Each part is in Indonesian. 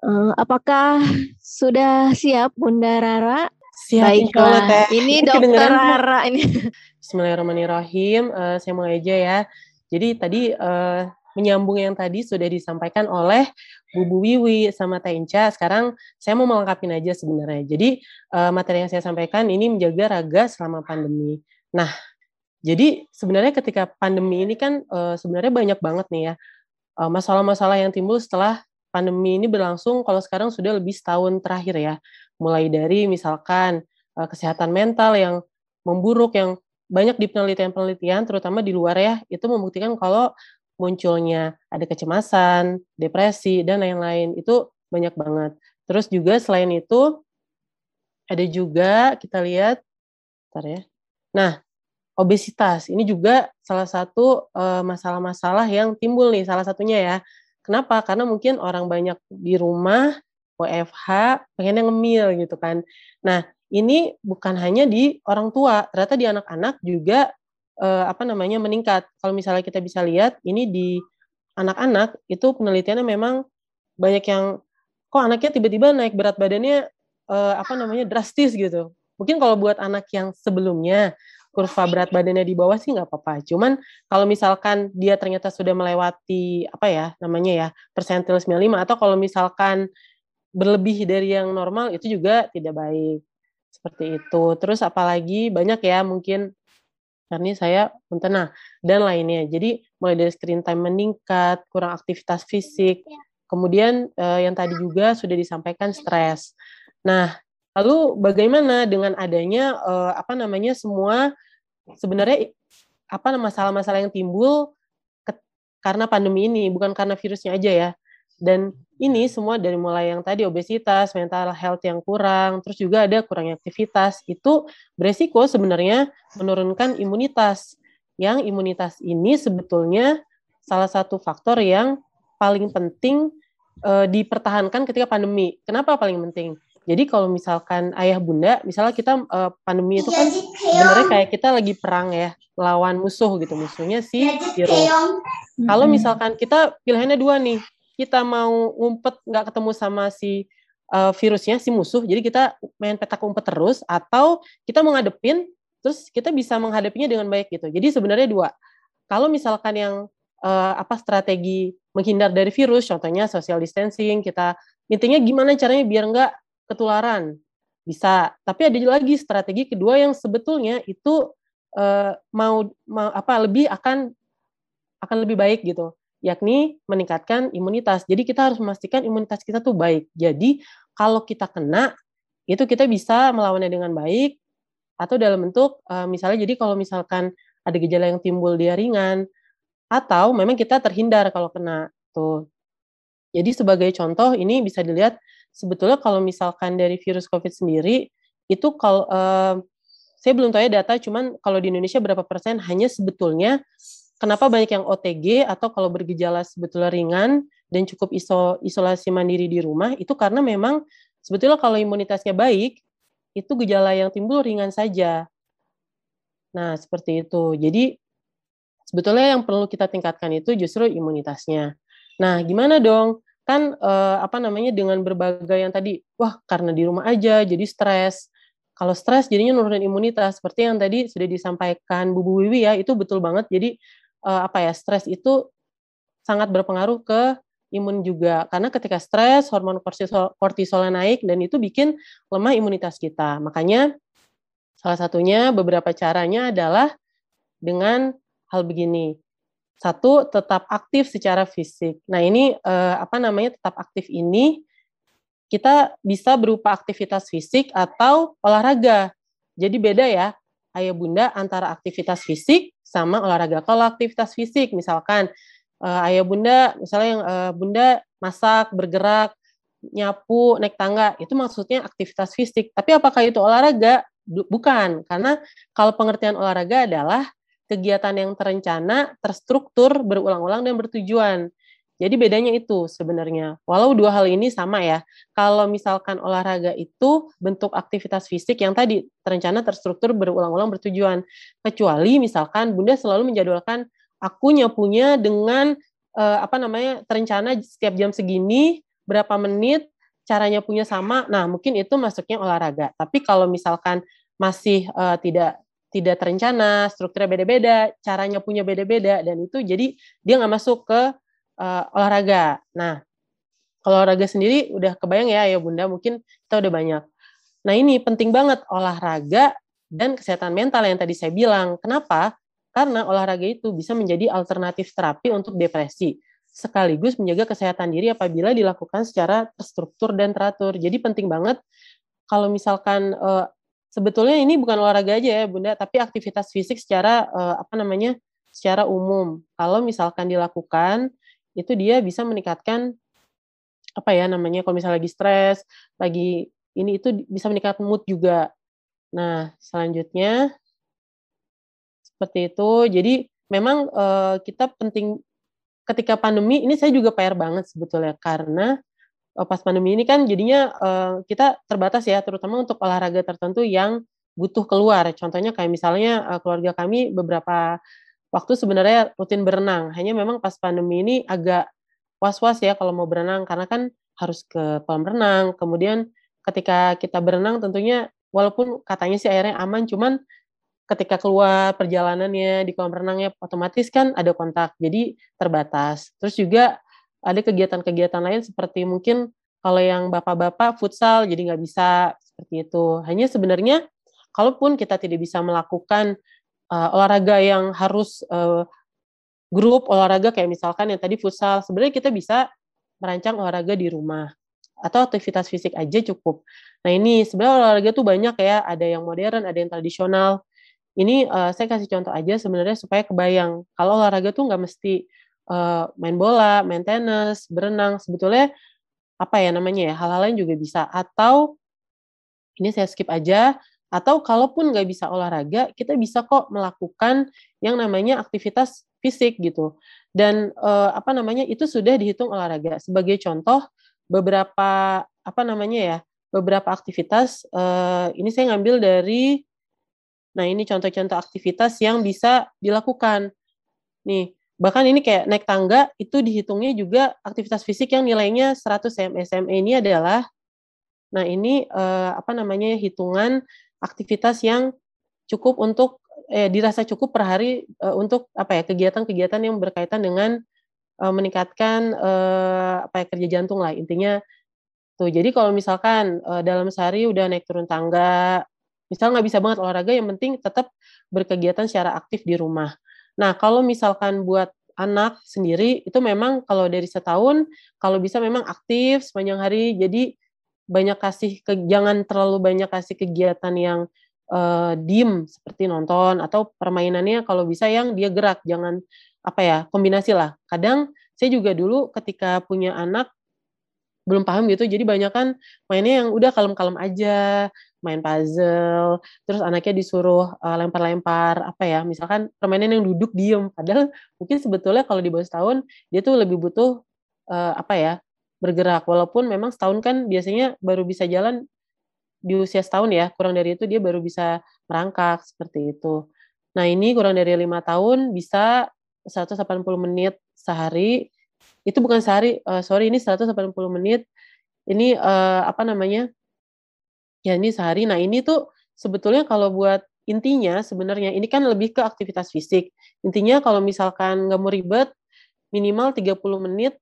Uh, apakah sudah siap Bunda Rara? Siap, Baiklah, teh. ini dokter Rara ini. Bismillahirrahmanirrahim. Uh, saya mulai aja ya. Jadi tadi uh, menyambung yang tadi sudah disampaikan oleh Bu Bu Wiwi sama Teh Inca. Sekarang saya mau melengkapi aja sebenarnya. Jadi uh, materi yang saya sampaikan ini menjaga raga selama pandemi. Nah, jadi sebenarnya ketika pandemi ini kan uh, sebenarnya banyak banget nih ya masalah-masalah uh, yang timbul setelah pandemi ini berlangsung kalau sekarang sudah lebih setahun terakhir ya. Mulai dari misalkan uh, kesehatan mental yang memburuk yang banyak di penelitian-penelitian terutama di luar ya itu membuktikan kalau munculnya ada kecemasan, depresi dan lain-lain itu banyak banget. Terus juga selain itu ada juga kita lihat bentar ya. Nah, obesitas ini juga salah satu uh, masalah-masalah yang timbul nih salah satunya ya Kenapa? Karena mungkin orang banyak di rumah, WFH, pengennya ngemil gitu kan. Nah, ini bukan hanya di orang tua, ternyata di anak-anak juga eh, apa namanya meningkat. Kalau misalnya kita bisa lihat, ini di anak-anak itu penelitiannya memang banyak yang kok anaknya tiba-tiba naik berat badannya eh, apa namanya drastis gitu. Mungkin kalau buat anak yang sebelumnya kurva berat badannya di bawah sih nggak apa-apa. Cuman kalau misalkan dia ternyata sudah melewati apa ya namanya ya persentil 95 atau kalau misalkan berlebih dari yang normal itu juga tidak baik. Seperti itu. Terus apalagi banyak ya mungkin karena saya nah dan lainnya. Jadi mulai dari screen time meningkat, kurang aktivitas fisik, ya. kemudian eh, yang tadi juga sudah disampaikan stres. Nah, Lalu bagaimana dengan adanya uh, apa namanya semua sebenarnya apa masalah-masalah yang timbul ke, karena pandemi ini bukan karena virusnya aja ya. Dan ini semua dari mulai yang tadi obesitas, mental health yang kurang, terus juga ada kurangnya aktivitas, itu beresiko sebenarnya menurunkan imunitas. Yang imunitas ini sebetulnya salah satu faktor yang paling penting e, dipertahankan ketika pandemi. Kenapa paling penting? Jadi kalau misalkan ayah bunda, misalnya kita uh, pandemi itu kan sebenarnya kayak kita lagi perang ya, lawan musuh gitu, musuhnya si virus. Kalau misalkan kita pilihannya dua nih, kita mau ngumpet nggak ketemu sama si uh, virusnya, si musuh, jadi kita main petak umpet terus, atau kita mau ngadepin, terus kita bisa menghadapinya dengan baik gitu. Jadi sebenarnya dua. Kalau misalkan yang uh, apa strategi menghindar dari virus, contohnya social distancing, kita intinya gimana caranya biar nggak ketularan. Bisa. Tapi ada lagi strategi kedua yang sebetulnya itu uh, mau, mau apa lebih akan akan lebih baik gitu. Yakni meningkatkan imunitas. Jadi kita harus memastikan imunitas kita tuh baik. Jadi kalau kita kena itu kita bisa melawannya dengan baik atau dalam bentuk uh, misalnya jadi kalau misalkan ada gejala yang timbul dia ringan atau memang kita terhindar kalau kena tuh. Jadi sebagai contoh ini bisa dilihat sebetulnya kalau misalkan dari virus COVID sendiri itu kalau uh, saya belum tahu ya data, cuman kalau di Indonesia berapa persen hanya sebetulnya kenapa banyak yang OTG atau kalau bergejala sebetulnya ringan dan cukup iso, isolasi mandiri di rumah itu karena memang sebetulnya kalau imunitasnya baik itu gejala yang timbul ringan saja. Nah, seperti itu. Jadi sebetulnya yang perlu kita tingkatkan itu justru imunitasnya. Nah, gimana dong? Kan uh, apa namanya dengan berbagai yang tadi wah karena di rumah aja jadi stres. Kalau stres jadinya nurunin imunitas seperti yang tadi sudah disampaikan Bu Wiwi ya itu betul banget. Jadi uh, apa ya stres itu sangat berpengaruh ke imun juga. Karena ketika stres hormon kortisol kortisolnya naik dan itu bikin lemah imunitas kita. Makanya salah satunya beberapa caranya adalah dengan hal begini satu, tetap aktif secara fisik. Nah, ini eh, apa namanya tetap aktif ini kita bisa berupa aktivitas fisik atau olahraga. Jadi beda ya, ayah bunda antara aktivitas fisik sama olahraga. Kalau aktivitas fisik misalkan eh, ayah bunda misalnya yang eh, bunda masak, bergerak, nyapu, naik tangga, itu maksudnya aktivitas fisik. Tapi apakah itu olahraga? Bukan, karena kalau pengertian olahraga adalah kegiatan yang terencana, terstruktur, berulang-ulang dan bertujuan. Jadi bedanya itu sebenarnya. Walau dua hal ini sama ya. Kalau misalkan olahraga itu bentuk aktivitas fisik yang tadi terencana, terstruktur, berulang-ulang, bertujuan. Kecuali misalkan Bunda selalu menjadwalkan aku nyapunya dengan uh, apa namanya terencana setiap jam segini berapa menit, caranya punya sama, nah mungkin itu masuknya olahraga. Tapi kalau misalkan masih uh, tidak tidak terencana, strukturnya beda-beda, caranya punya beda-beda, dan itu jadi dia nggak masuk ke uh, olahraga. Nah, kalau olahraga sendiri udah kebayang ya, ya bunda, mungkin kita udah banyak. Nah ini penting banget olahraga dan kesehatan mental yang tadi saya bilang. Kenapa? Karena olahraga itu bisa menjadi alternatif terapi untuk depresi sekaligus menjaga kesehatan diri apabila dilakukan secara terstruktur dan teratur. Jadi penting banget kalau misalkan uh, sebetulnya ini bukan olahraga aja ya Bunda, tapi aktivitas fisik secara uh, apa namanya? secara umum. Kalau misalkan dilakukan itu dia bisa meningkatkan apa ya namanya kalau misalnya lagi stres, lagi ini itu bisa meningkatkan mood juga. Nah, selanjutnya seperti itu. Jadi memang uh, kita penting ketika pandemi ini saya juga PR banget sebetulnya karena pas pandemi ini kan jadinya uh, kita terbatas ya terutama untuk olahraga tertentu yang butuh keluar. Contohnya kayak misalnya uh, keluarga kami beberapa waktu sebenarnya rutin berenang. Hanya memang pas pandemi ini agak was-was ya kalau mau berenang karena kan harus ke kolam renang. Kemudian ketika kita berenang tentunya walaupun katanya sih airnya aman cuman ketika keluar perjalanannya di kolam renangnya otomatis kan ada kontak jadi terbatas terus juga ada kegiatan-kegiatan lain seperti mungkin kalau yang bapak-bapak futsal jadi nggak bisa seperti itu hanya sebenarnya kalaupun kita tidak bisa melakukan uh, olahraga yang harus uh, grup olahraga kayak misalkan yang tadi futsal sebenarnya kita bisa merancang olahraga di rumah atau aktivitas fisik aja cukup. Nah ini sebenarnya olahraga tuh banyak ya, ada yang modern, ada yang tradisional. Ini uh, saya kasih contoh aja sebenarnya supaya kebayang kalau olahraga tuh nggak mesti uh, main bola, main tenis, berenang. Sebetulnya apa ya namanya ya hal-hal lain juga bisa. Atau ini saya skip aja. Atau kalaupun nggak bisa olahraga, kita bisa kok melakukan yang namanya aktivitas fisik gitu. Dan uh, apa namanya itu sudah dihitung olahraga. Sebagai contoh beberapa apa namanya ya beberapa aktivitas uh, ini saya ngambil dari Nah, ini contoh-contoh aktivitas yang bisa dilakukan. Nih, bahkan ini kayak naik tangga itu dihitungnya juga aktivitas fisik yang nilainya 100 SME ini adalah nah ini eh, apa namanya hitungan aktivitas yang cukup untuk eh, dirasa cukup per hari eh, untuk apa ya kegiatan-kegiatan yang berkaitan dengan eh, meningkatkan eh, apa ya kerja jantung lah intinya tuh jadi kalau misalkan eh, dalam sehari udah naik turun tangga Misal nggak bisa banget olahraga, yang penting tetap berkegiatan secara aktif di rumah. Nah, kalau misalkan buat anak sendiri, itu memang kalau dari setahun, kalau bisa memang aktif sepanjang hari, jadi banyak kasih, ke, jangan terlalu banyak kasih kegiatan yang uh, diem, seperti nonton, atau permainannya kalau bisa yang dia gerak, jangan, apa ya, kombinasi lah. Kadang, saya juga dulu ketika punya anak, belum paham gitu, jadi banyak kan mainnya yang udah kalem-kalem aja, main puzzle, terus anaknya disuruh uh, lempar-lempar apa ya, misalkan permainan yang duduk diem, padahal mungkin sebetulnya kalau di bawah setahun dia tuh lebih butuh uh, apa ya bergerak, walaupun memang setahun kan biasanya baru bisa jalan di usia setahun ya, kurang dari itu dia baru bisa merangkak seperti itu. Nah ini kurang dari lima tahun bisa 180 menit sehari, itu bukan sehari, uh, sorry ini 180 menit, ini uh, apa namanya Ya ini sehari. Nah ini tuh sebetulnya kalau buat intinya sebenarnya ini kan lebih ke aktivitas fisik. Intinya kalau misalkan nggak mau ribet, minimal 30 menit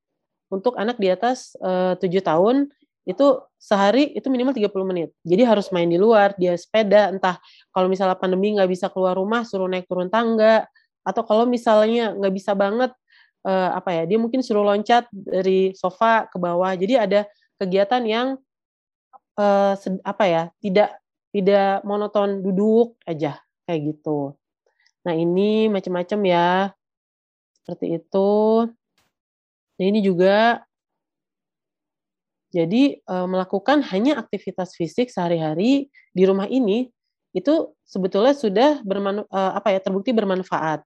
untuk anak di atas eh, tujuh tahun itu sehari itu minimal 30 menit. Jadi harus main di luar, dia sepeda, entah kalau misalnya pandemi nggak bisa keluar rumah, suruh naik turun tangga, atau kalau misalnya nggak bisa banget, uh, apa ya, dia mungkin suruh loncat dari sofa ke bawah. Jadi ada kegiatan yang uh, apa ya tidak tidak monoton duduk aja kayak gitu. Nah ini macam-macam ya seperti itu. Nah ini juga jadi uh, melakukan hanya aktivitas fisik sehari-hari di rumah ini itu sebetulnya sudah bermanu, uh, apa ya terbukti bermanfaat.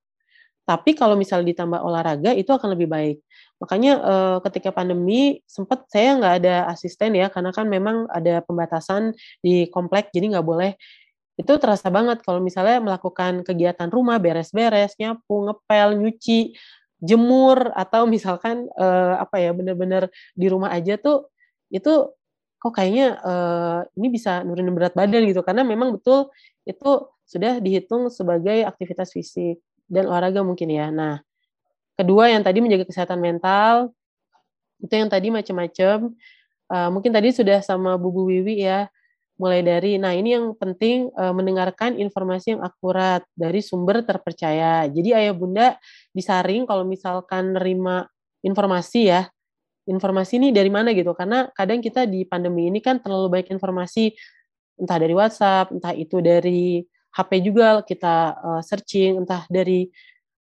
Tapi kalau misalnya ditambah olahraga itu akan lebih baik. Makanya uh, ketika pandemi sempat saya nggak ada asisten ya karena kan memang ada pembatasan di komplek jadi nggak boleh. Itu terasa banget kalau misalnya melakukan kegiatan rumah beres-beres, nyapu, ngepel, nyuci, jemur atau misalkan uh, apa ya benar-benar di rumah aja tuh itu kok kayaknya uh, ini bisa nurunin berat badan gitu. Karena memang betul itu sudah dihitung sebagai aktivitas fisik dan olahraga mungkin ya. Nah, kedua yang tadi menjaga kesehatan mental itu yang tadi macam-macam. Uh, mungkin tadi sudah sama Bu Bu Wiwi ya mulai dari nah ini yang penting uh, mendengarkan informasi yang akurat dari sumber terpercaya. Jadi ayah bunda disaring kalau misalkan nerima informasi ya informasi ini dari mana gitu karena kadang kita di pandemi ini kan terlalu banyak informasi entah dari WhatsApp entah itu dari HP juga kita uh, searching entah dari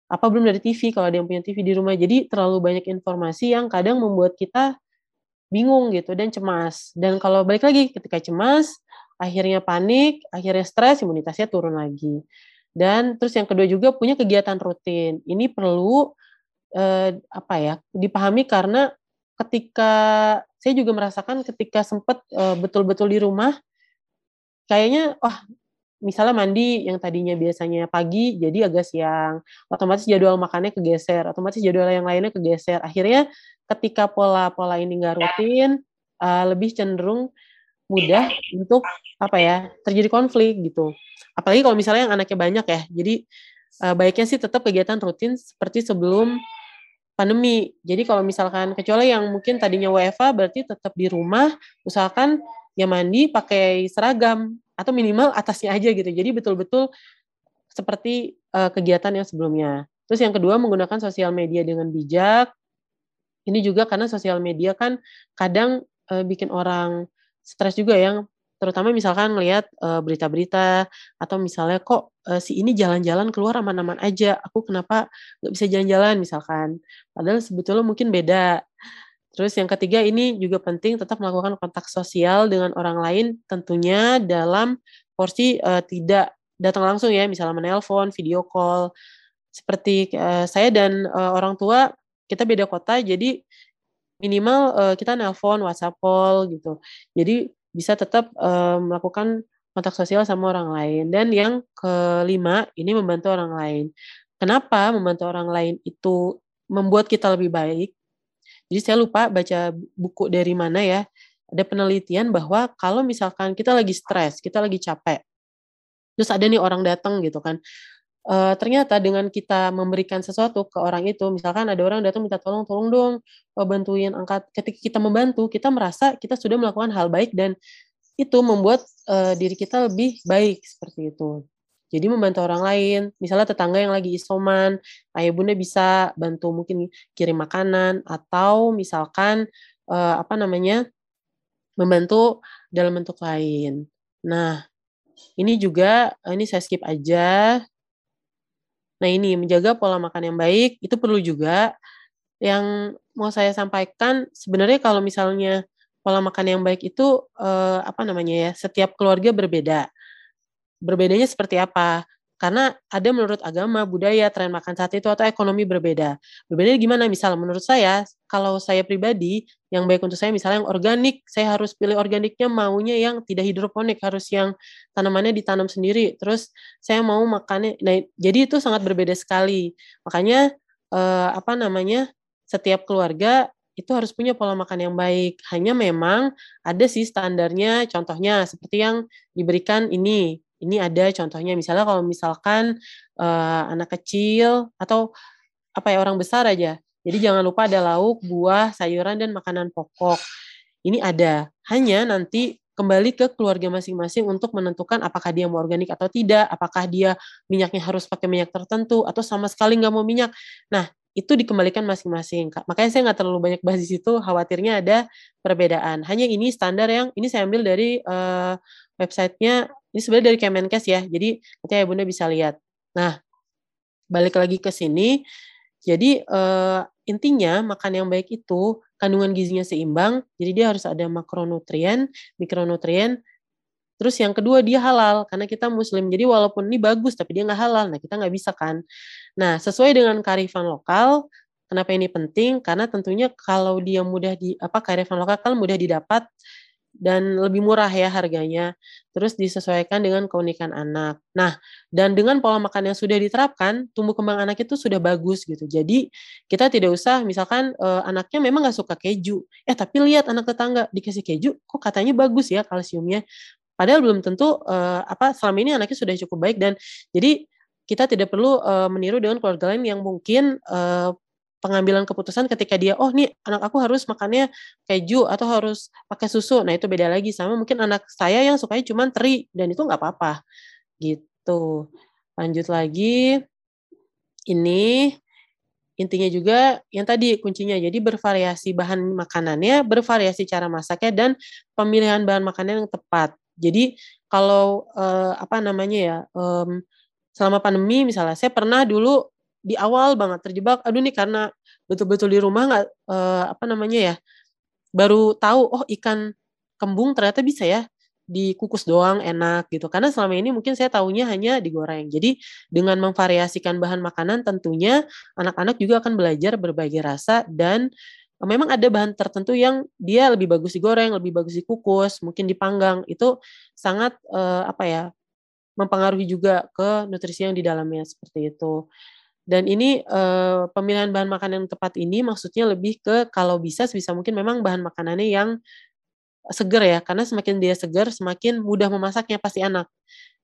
apa belum dari TV kalau ada yang punya TV di rumah. Jadi terlalu banyak informasi yang kadang membuat kita bingung gitu dan cemas. Dan kalau balik lagi ketika cemas akhirnya panik akhirnya stres imunitasnya turun lagi. Dan terus yang kedua juga punya kegiatan rutin. Ini perlu eh, apa ya dipahami karena ketika saya juga merasakan ketika sempat uh, betul-betul di rumah kayaknya wah misalnya mandi yang tadinya biasanya pagi jadi agak siang. Otomatis jadwal makannya kegeser otomatis jadwal yang lainnya kegeser. Akhirnya ketika pola-pola ini nggak rutin uh, lebih cenderung mudah untuk apa ya terjadi konflik gitu. Apalagi kalau misalnya yang anaknya banyak ya jadi uh, baiknya sih tetap kegiatan rutin seperti sebelum pandemi. Jadi kalau misalkan kecuali yang mungkin tadinya WFA berarti tetap di rumah, usahakan ya mandi pakai seragam atau minimal atasnya aja gitu. Jadi betul-betul seperti uh, kegiatan yang sebelumnya. Terus yang kedua menggunakan sosial media dengan bijak. Ini juga karena sosial media kan kadang uh, bikin orang stres juga yang terutama misalkan ngelihat uh, berita-berita atau misalnya kok uh, si ini jalan-jalan keluar aman-aman aja, aku kenapa nggak bisa jalan-jalan misalkan. Padahal sebetulnya mungkin beda. Terus yang ketiga ini juga penting tetap melakukan kontak sosial dengan orang lain tentunya dalam porsi uh, tidak datang langsung ya, misalnya menelpon, video call. Seperti uh, saya dan uh, orang tua kita beda kota jadi minimal uh, kita nelpon, WhatsApp call gitu. Jadi bisa tetap uh, melakukan kontak sosial sama orang lain. Dan yang kelima, ini membantu orang lain. Kenapa membantu orang lain itu membuat kita lebih baik? Jadi saya lupa baca buku dari mana ya. Ada penelitian bahwa kalau misalkan kita lagi stres, kita lagi capek, terus ada nih orang datang gitu kan, uh, ternyata dengan kita memberikan sesuatu ke orang itu, misalkan ada orang datang minta tolong, tolong dong uh, bantuin angkat. Ketika kita membantu, kita merasa kita sudah melakukan hal baik dan itu membuat uh, diri kita lebih baik seperti itu. Jadi membantu orang lain, misalnya tetangga yang lagi isoman, ayah bunda bisa bantu mungkin kirim makanan atau misalkan uh, apa namanya membantu dalam bentuk lain. Nah, ini juga ini saya skip aja Nah ini menjaga pola makan yang baik itu perlu juga. Yang mau saya sampaikan sebenarnya kalau misalnya pola makan yang baik itu eh, apa namanya ya setiap keluarga berbeda. Berbedanya seperti apa? Karena ada menurut agama, budaya, tren makan saat itu atau ekonomi berbeda. Berbeda gimana? Misal menurut saya, kalau saya pribadi, yang baik untuk saya misalnya yang organik, saya harus pilih organiknya maunya yang tidak hidroponik, harus yang tanamannya ditanam sendiri. Terus saya mau makannya, nah jadi itu sangat berbeda sekali. Makanya eh, apa namanya? Setiap keluarga itu harus punya pola makan yang baik. Hanya memang ada sih standarnya, contohnya seperti yang diberikan ini ini ada contohnya misalnya kalau misalkan uh, anak kecil atau apa ya orang besar aja. Jadi jangan lupa ada lauk, buah, sayuran dan makanan pokok. Ini ada. Hanya nanti kembali ke keluarga masing-masing untuk menentukan apakah dia mau organik atau tidak, apakah dia minyaknya harus pakai minyak tertentu atau sama sekali nggak mau minyak. Nah, itu dikembalikan masing-masing. Makanya saya nggak terlalu banyak bahas di situ, khawatirnya ada perbedaan. Hanya ini standar yang ini saya ambil dari uh, websitenya ini sebenarnya dari Kemenkes ya. Jadi nanti ya Bunda bisa lihat. Nah, balik lagi ke sini. Jadi uh, intinya makan yang baik itu kandungan gizinya seimbang. Jadi dia harus ada makronutrien, mikronutrien. Terus yang kedua dia halal karena kita muslim. Jadi walaupun ini bagus tapi dia nggak halal. Nah kita nggak bisa kan. Nah sesuai dengan karifan lokal. Kenapa ini penting? Karena tentunya kalau dia mudah di apa karifan lokal kan mudah didapat dan lebih murah ya harganya. Terus disesuaikan dengan keunikan anak. Nah, dan dengan pola makan yang sudah diterapkan, tumbuh kembang anak itu sudah bagus gitu. Jadi kita tidak usah misalkan uh, anaknya memang nggak suka keju, eh tapi lihat anak tetangga dikasih keju, kok katanya bagus ya kalsiumnya. Padahal belum tentu uh, apa selama ini anaknya sudah cukup baik dan jadi kita tidak perlu uh, meniru dengan keluarga lain yang mungkin uh, pengambilan keputusan ketika dia oh nih anak aku harus makannya keju atau harus pakai susu. Nah itu beda lagi sama mungkin anak saya yang sukanya cuma teri dan itu nggak apa-apa. Gitu. Lanjut lagi. Ini intinya juga yang tadi kuncinya. Jadi bervariasi bahan makanannya bervariasi cara masaknya dan pemilihan bahan makanan yang tepat. Jadi kalau uh, apa namanya ya um, selama pandemi misalnya saya pernah dulu di awal banget terjebak aduh nih karena betul-betul di rumah nggak uh, apa namanya ya baru tahu oh ikan kembung ternyata bisa ya dikukus doang enak gitu. Karena selama ini mungkin saya tahunya hanya digoreng. Jadi dengan memvariasikan bahan makanan tentunya anak-anak juga akan belajar berbagai rasa dan memang ada bahan tertentu yang dia lebih bagus digoreng lebih bagus dikukus mungkin dipanggang. Itu sangat uh, apa ya mempengaruhi juga ke nutrisi yang di dalamnya seperti itu dan ini uh, pemilihan bahan makanan yang tepat ini maksudnya lebih ke kalau bisa sebisa mungkin memang bahan makanannya yang seger ya, karena semakin dia seger semakin mudah memasaknya pasti anak.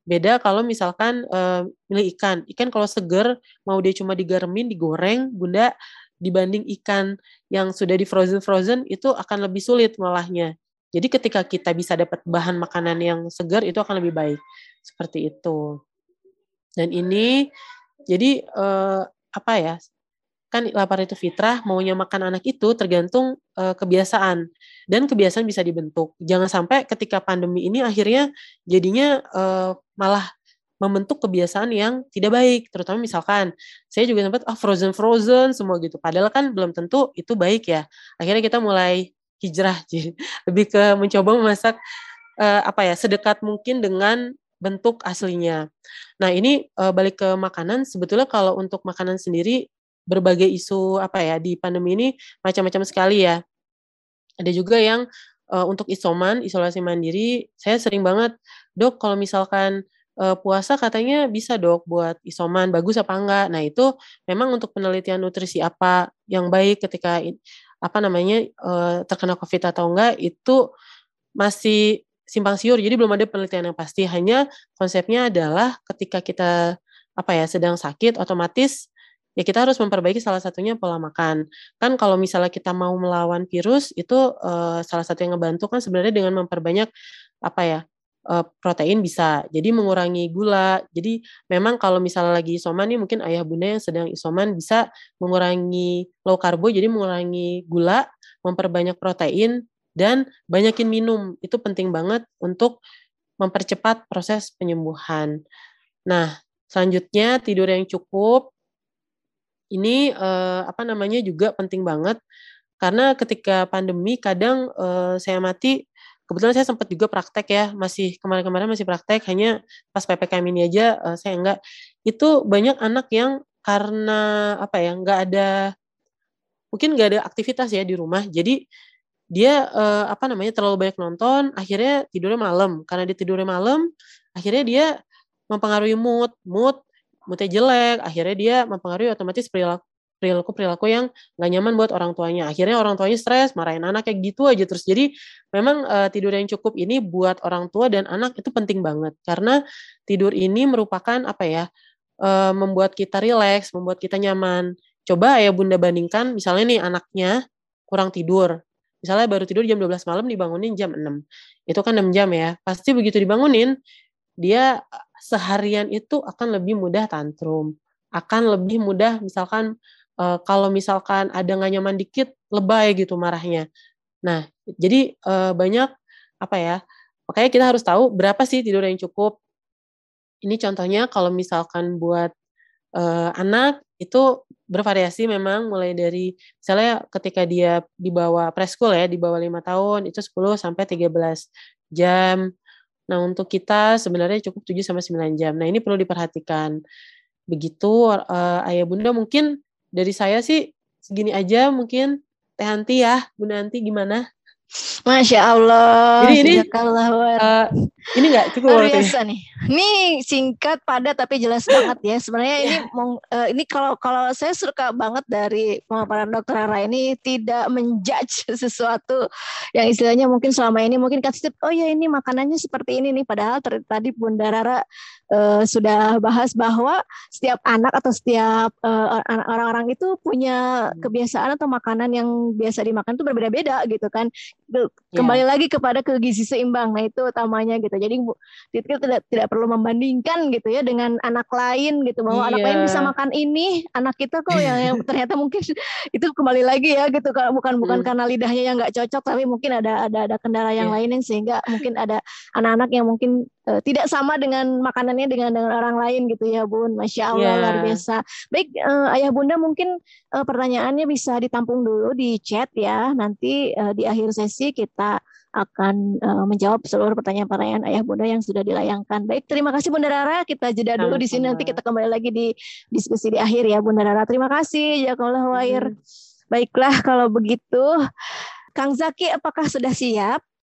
Beda kalau misalkan uh, milih ikan, ikan kalau seger mau dia cuma digaremin, digoreng, bunda dibanding ikan yang sudah di frozen frozen itu akan lebih sulit malahnya. Jadi ketika kita bisa dapat bahan makanan yang segar itu akan lebih baik. Seperti itu. Dan ini jadi uh, apa ya? Kan lapar itu fitrah, maunya makan anak itu tergantung uh, kebiasaan dan kebiasaan bisa dibentuk. Jangan sampai ketika pandemi ini akhirnya jadinya uh, malah membentuk kebiasaan yang tidak baik, terutama misalkan saya juga sempat ah frozen frozen semua gitu. Padahal kan belum tentu itu baik ya. Akhirnya kita mulai hijrah jadi lebih ke mencoba memasak uh, apa ya sedekat mungkin dengan bentuk aslinya. Nah, ini uh, balik ke makanan, sebetulnya kalau untuk makanan sendiri berbagai isu apa ya di pandemi ini macam-macam sekali ya. Ada juga yang uh, untuk isoman, isolasi mandiri, saya sering banget, "Dok, kalau misalkan uh, puasa katanya bisa, Dok, buat isoman, bagus apa enggak?" Nah, itu memang untuk penelitian nutrisi apa yang baik ketika apa namanya terkena Covid atau enggak itu masih simpang siur. Jadi belum ada penelitian yang pasti. Hanya konsepnya adalah ketika kita apa ya sedang sakit otomatis ya kita harus memperbaiki salah satunya pola makan. Kan kalau misalnya kita mau melawan virus itu uh, salah satu yang ngebantu kan sebenarnya dengan memperbanyak apa ya uh, protein bisa. Jadi mengurangi gula. Jadi memang kalau misalnya lagi isoman nih mungkin ayah bunda yang sedang isoman bisa mengurangi low karbo jadi mengurangi gula, memperbanyak protein dan banyakin minum itu penting banget untuk mempercepat proses penyembuhan. Nah, selanjutnya tidur yang cukup ini eh, apa namanya juga penting banget karena ketika pandemi kadang eh, saya mati kebetulan saya sempat juga praktek ya masih kemarin-kemarin masih praktek hanya pas ppkm ini aja eh, saya enggak itu banyak anak yang karena apa ya nggak ada mungkin nggak ada aktivitas ya di rumah jadi dia uh, apa namanya terlalu banyak nonton akhirnya tidurnya malam. Karena dia tidurnya malam akhirnya dia mempengaruhi mood. Mood moodnya jelek akhirnya dia mempengaruhi otomatis perilaku perilaku perilaku yang nggak nyaman buat orang tuanya. Akhirnya orang tuanya stres marahin anak kayak gitu aja terus. Jadi memang uh, tidur yang cukup ini buat orang tua dan anak itu penting banget. Karena tidur ini merupakan apa ya uh, membuat kita rileks membuat kita nyaman. Coba ya bunda bandingkan misalnya nih anaknya kurang tidur misalnya baru tidur jam 12 malam dibangunin jam 6. Itu kan 6 jam ya. Pasti begitu dibangunin, dia seharian itu akan lebih mudah tantrum. Akan lebih mudah misalkan uh, kalau misalkan ada nggak nyaman dikit, lebay gitu marahnya. Nah, jadi uh, banyak apa ya, makanya kita harus tahu berapa sih tidur yang cukup. Ini contohnya kalau misalkan buat uh, anak itu bervariasi memang mulai dari misalnya ketika dia di bawah preschool ya di bawah lima tahun itu 10 sampai 13 jam. Nah, untuk kita sebenarnya cukup 7 sampai 9 jam. Nah, ini perlu diperhatikan. Begitu uh, Ayah Bunda mungkin dari saya sih segini aja mungkin Teh Hanti ya. Bunda Hanti gimana? Masya Allah. Jadi ini uh, ini nggak cukup luar biasa nih. Ini singkat, padat tapi jelas banget ya. Sebenarnya ini uh, ini kalau kalau saya suka banget dari pemaparan dokter Rara ini tidak menjudge sesuatu yang istilahnya mungkin selama ini mungkin kasih oh ya ini makanannya seperti ini nih. Padahal tadi Bunda Rara uh, sudah bahas bahwa setiap anak atau setiap orang-orang uh, itu punya kebiasaan atau makanan yang biasa dimakan itu berbeda-beda gitu kan kembali yeah. lagi kepada ke gizi seimbang. Nah, itu utamanya gitu. Jadi Bu Titil tidak tidak perlu membandingkan gitu ya dengan anak lain gitu bahwa yeah. anak lain bisa makan ini, anak kita kok yang, yang ternyata mungkin itu kembali lagi ya gitu bukan bukan mm. karena lidahnya yang nggak cocok tapi mungkin ada ada ada kendala yang yeah. lain yang sehingga mungkin ada anak-anak yang mungkin uh, tidak sama dengan makanannya dengan dengan orang lain gitu ya Bun. Masya Allah yeah. luar biasa. Baik uh, Ayah Bunda mungkin uh, pertanyaannya bisa ditampung dulu di chat ya. Nanti uh, di akhir sesi kita akan uh, menjawab seluruh pertanyaan-pertanyaan ayah bunda yang sudah dilayangkan. Baik, terima kasih Bunda Rara. Kita jeda dulu di sini nanti kita kembali lagi di diskusi di akhir ya Bunda Rara. Terima kasih. Jazakallah wair. Hmm. Baiklah kalau begitu, Kang Zaki apakah sudah siap?